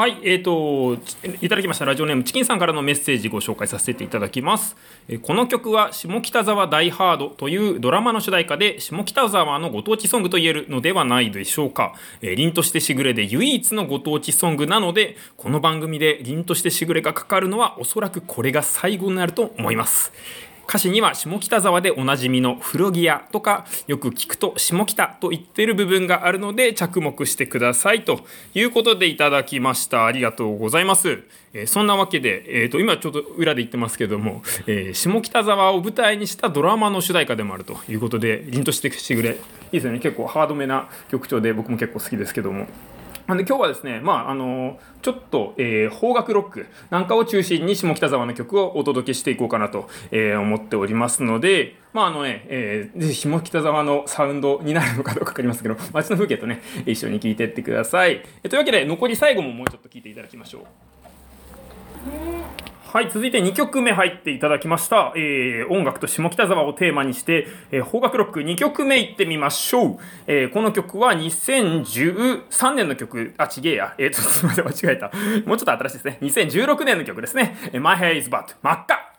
はい、えーと、いただきましたラジオネームチキンさんからのメッセージご紹介させていただきます。えこの曲は下北沢ダイハードというドラマの主題歌で下北沢のご当地ソングと言えるのではないでしょうか。えー凛としてしぐれで唯一のご当地ソングなので、この番組で凛としてしぐれがかかるのはおそらくこれが最後になると思います。歌詞には下北沢でおなじみの古着屋とかよく聞くと下北と言ってる部分があるので着目してくださいということでいただきました。ありがとうございます、えーそんなわけで、えー、と今ちょっと裏で言ってますけども、えー下北沢を舞台にしたドラマの主題歌でもあるということで凛としてしぐれいいですよね。結構ハードめな曲調で僕も結構好きですけども。なんで今日はですね、まああのちょっと、えー邦楽ロックなんかを中心に下北沢の曲をお届けしていこうかなと、えー思っておりますので、まああのね、えーぜひ下北沢のサウンドになるのかどうか分かりますけど、街の風景とね、一緒に聴いてってください。えというわけで、残り最後ももうちょっと聴いていただきましょう。はい、続いて2曲目入っていただきました。えー音楽と下北沢をテーマにして、えー邦楽ロック2曲目いってみましょう。えーこの曲は2013年の曲、あ、ちげえや。えー、ちょっとすみません、間違えた。もうちょっと新しいですね。2016年の曲ですね。えー My Hair is Bad 真っ赤。